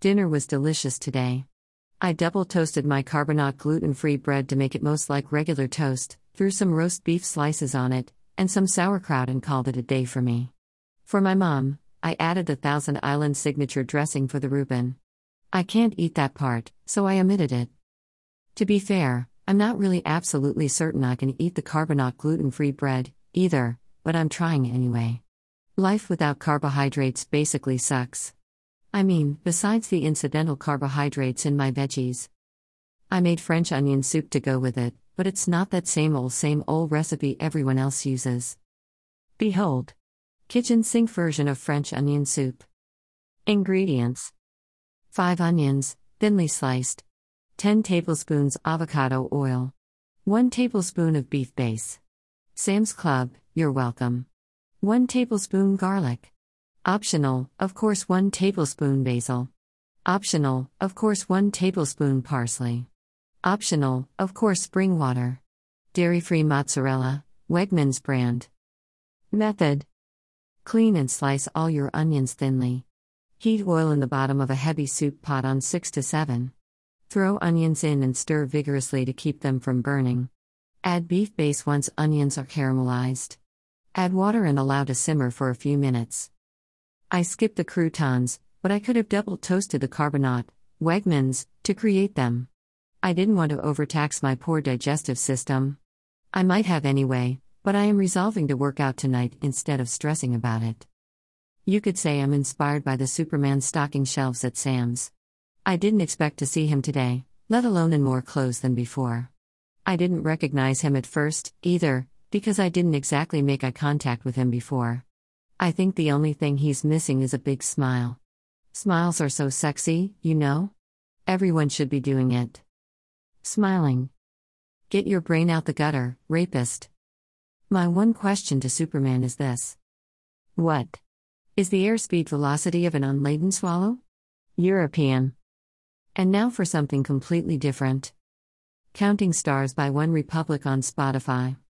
Dinner was delicious today. I double toasted my Carbonaut gluten free bread to make it most like regular toast, threw some roast beef slices on it, and some sauerkraut and called it a day for me. For my mom, I added the Thousand Island signature dressing for the Reuben. I can't eat that part, so I omitted it. To be fair, I'm not really absolutely certain I can eat the Carbonaut gluten free bread, either, but I'm trying anyway. Life without carbohydrates basically sucks. I mean, besides the incidental carbohydrates in my veggies. I made French onion soup to go with it, but it's not that same old, same old recipe everyone else uses. Behold. Kitchen sink version of French onion soup. Ingredients 5 onions, thinly sliced. 10 tablespoons avocado oil. 1 tablespoon of beef base. Sam's Club, you're welcome. 1 tablespoon garlic. Optional, of course, 1 tablespoon basil. Optional, of course, 1 tablespoon parsley. Optional, of course, spring water. Dairy free mozzarella, Wegmans brand. Method Clean and slice all your onions thinly. Heat oil in the bottom of a heavy soup pot on 6 to 7. Throw onions in and stir vigorously to keep them from burning. Add beef base once onions are caramelized. Add water and allow to simmer for a few minutes. I skipped the croutons, but I could have double toasted the Carbonaut, Wegmans, to create them. I didn't want to overtax my poor digestive system. I might have anyway, but I am resolving to work out tonight instead of stressing about it. You could say I'm inspired by the Superman stocking shelves at Sam's. I didn't expect to see him today, let alone in more clothes than before. I didn't recognize him at first, either, because I didn't exactly make eye contact with him before. I think the only thing he's missing is a big smile. Smiles are so sexy, you know? Everyone should be doing it. Smiling. Get your brain out the gutter, rapist. My one question to Superman is this What? Is the airspeed velocity of an unladen swallow? European. And now for something completely different. Counting Stars by One Republic on Spotify.